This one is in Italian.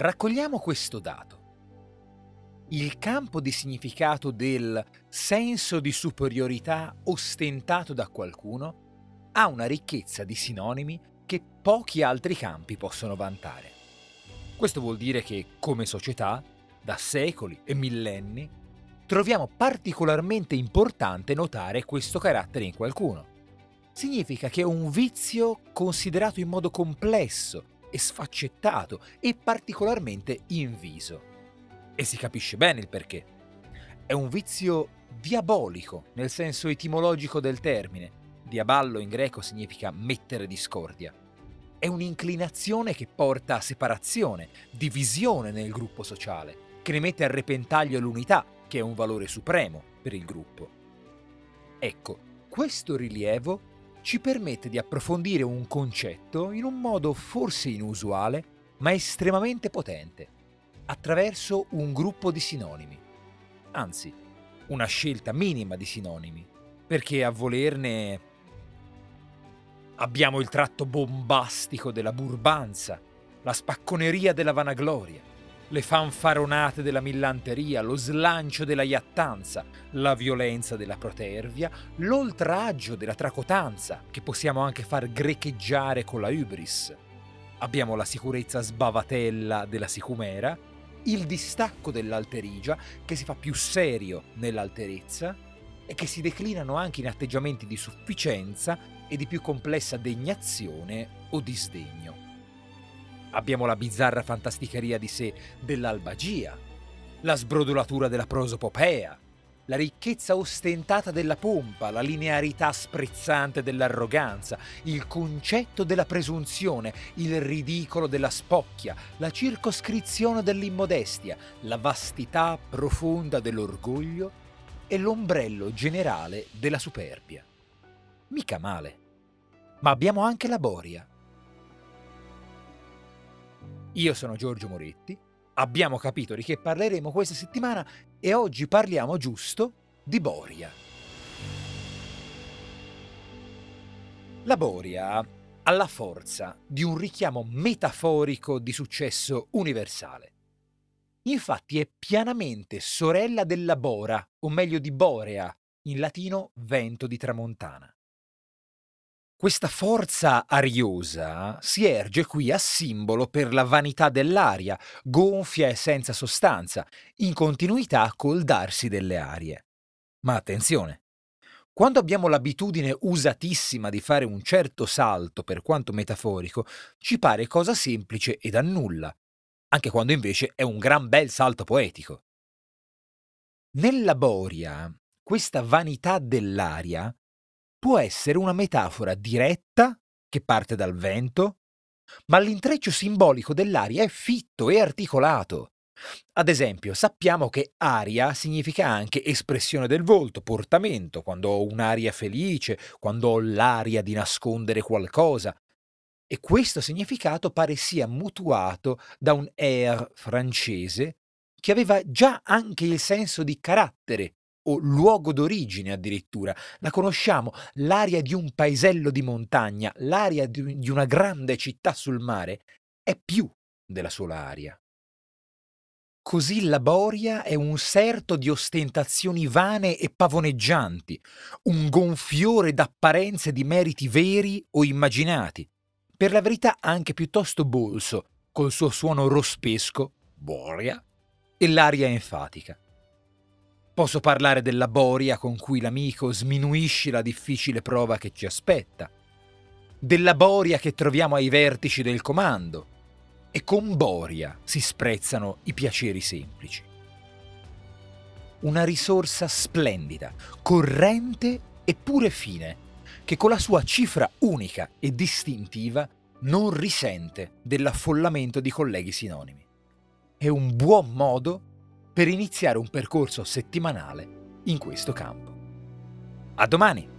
Raccogliamo questo dato. Il campo di significato del senso di superiorità ostentato da qualcuno ha una ricchezza di sinonimi che pochi altri campi possono vantare. Questo vuol dire che, come società, da secoli e millenni, troviamo particolarmente importante notare questo carattere in qualcuno. Significa che è un vizio considerato in modo complesso e sfaccettato e particolarmente inviso. E si capisce bene il perché. È un vizio diabolico nel senso etimologico del termine. Diaballo in greco significa mettere discordia. È un'inclinazione che porta a separazione, divisione nel gruppo sociale, che ne mette a repentaglio l'unità, che è un valore supremo per il gruppo. Ecco, questo rilievo ci permette di approfondire un concetto in un modo forse inusuale, ma estremamente potente, attraverso un gruppo di sinonimi. Anzi, una scelta minima di sinonimi, perché a volerne abbiamo il tratto bombastico della burbanza, la spacconeria della vanagloria, le fanfaronate della millanteria, lo slancio della iattanza, la violenza della protervia, l'oltraggio della tracotanza, che possiamo anche far grecheggiare con la hubris. Abbiamo la sicurezza sbavatella della sicumera, il distacco dell'alterigia, che si fa più serio nell'alterezza e che si declinano anche in atteggiamenti di sufficienza e di più complessa degnazione o disdegno. Abbiamo la bizzarra fantasticheria di sé dell'albagia, la sbrodolatura della prosopopea, la ricchezza ostentata della pompa, la linearità sprezzante dell'arroganza, il concetto della presunzione, il ridicolo della spocchia, la circoscrizione dell'immodestia, la vastità profonda dell'orgoglio e l'ombrello generale della superbia. Mica male. Ma abbiamo anche la boria, io sono Giorgio Moretti, abbiamo capito di che parleremo questa settimana e oggi parliamo giusto di Boria. La Boria ha la forza di un richiamo metaforico di successo universale. Infatti è pianamente sorella della Bora, o meglio di Borea, in latino vento di tramontana. Questa forza ariosa si erge qui a simbolo per la vanità dell'aria, gonfia e senza sostanza, in continuità col darsi delle arie. Ma attenzione! Quando abbiamo l'abitudine usatissima di fare un certo salto, per quanto metaforico, ci pare cosa semplice ed a nulla, anche quando invece è un gran bel salto poetico. Nella Boria, questa vanità dell'aria può essere una metafora diretta che parte dal vento, ma l'intreccio simbolico dell'aria è fitto e articolato. Ad esempio, sappiamo che aria significa anche espressione del volto, portamento, quando ho un'aria felice, quando ho l'aria di nascondere qualcosa. E questo significato pare sia mutuato da un air francese che aveva già anche il senso di carattere, o luogo d'origine addirittura. La conosciamo, l'aria di un paesello di montagna, l'aria di, una grande città sul mare, è più della sola aria. Così la boria è un serto di ostentazioni vane e pavoneggianti, un gonfiore d'apparenze di meriti veri o immaginati, per la verità anche piuttosto bolso, col suo suono rospesco, boria, e l'aria enfatica. Posso parlare della boria con cui l'amico sminuisce la difficile prova che ci aspetta, della boria che troviamo ai vertici del comando, e con Boria si sprezzano i piaceri semplici. Una risorsa splendida, corrente eppure fine, che con la sua cifra unica e distintiva non risente dell'affollamento di colleghi sinonimi. È un buon modo per iniziare un percorso settimanale in questo campo. A domani!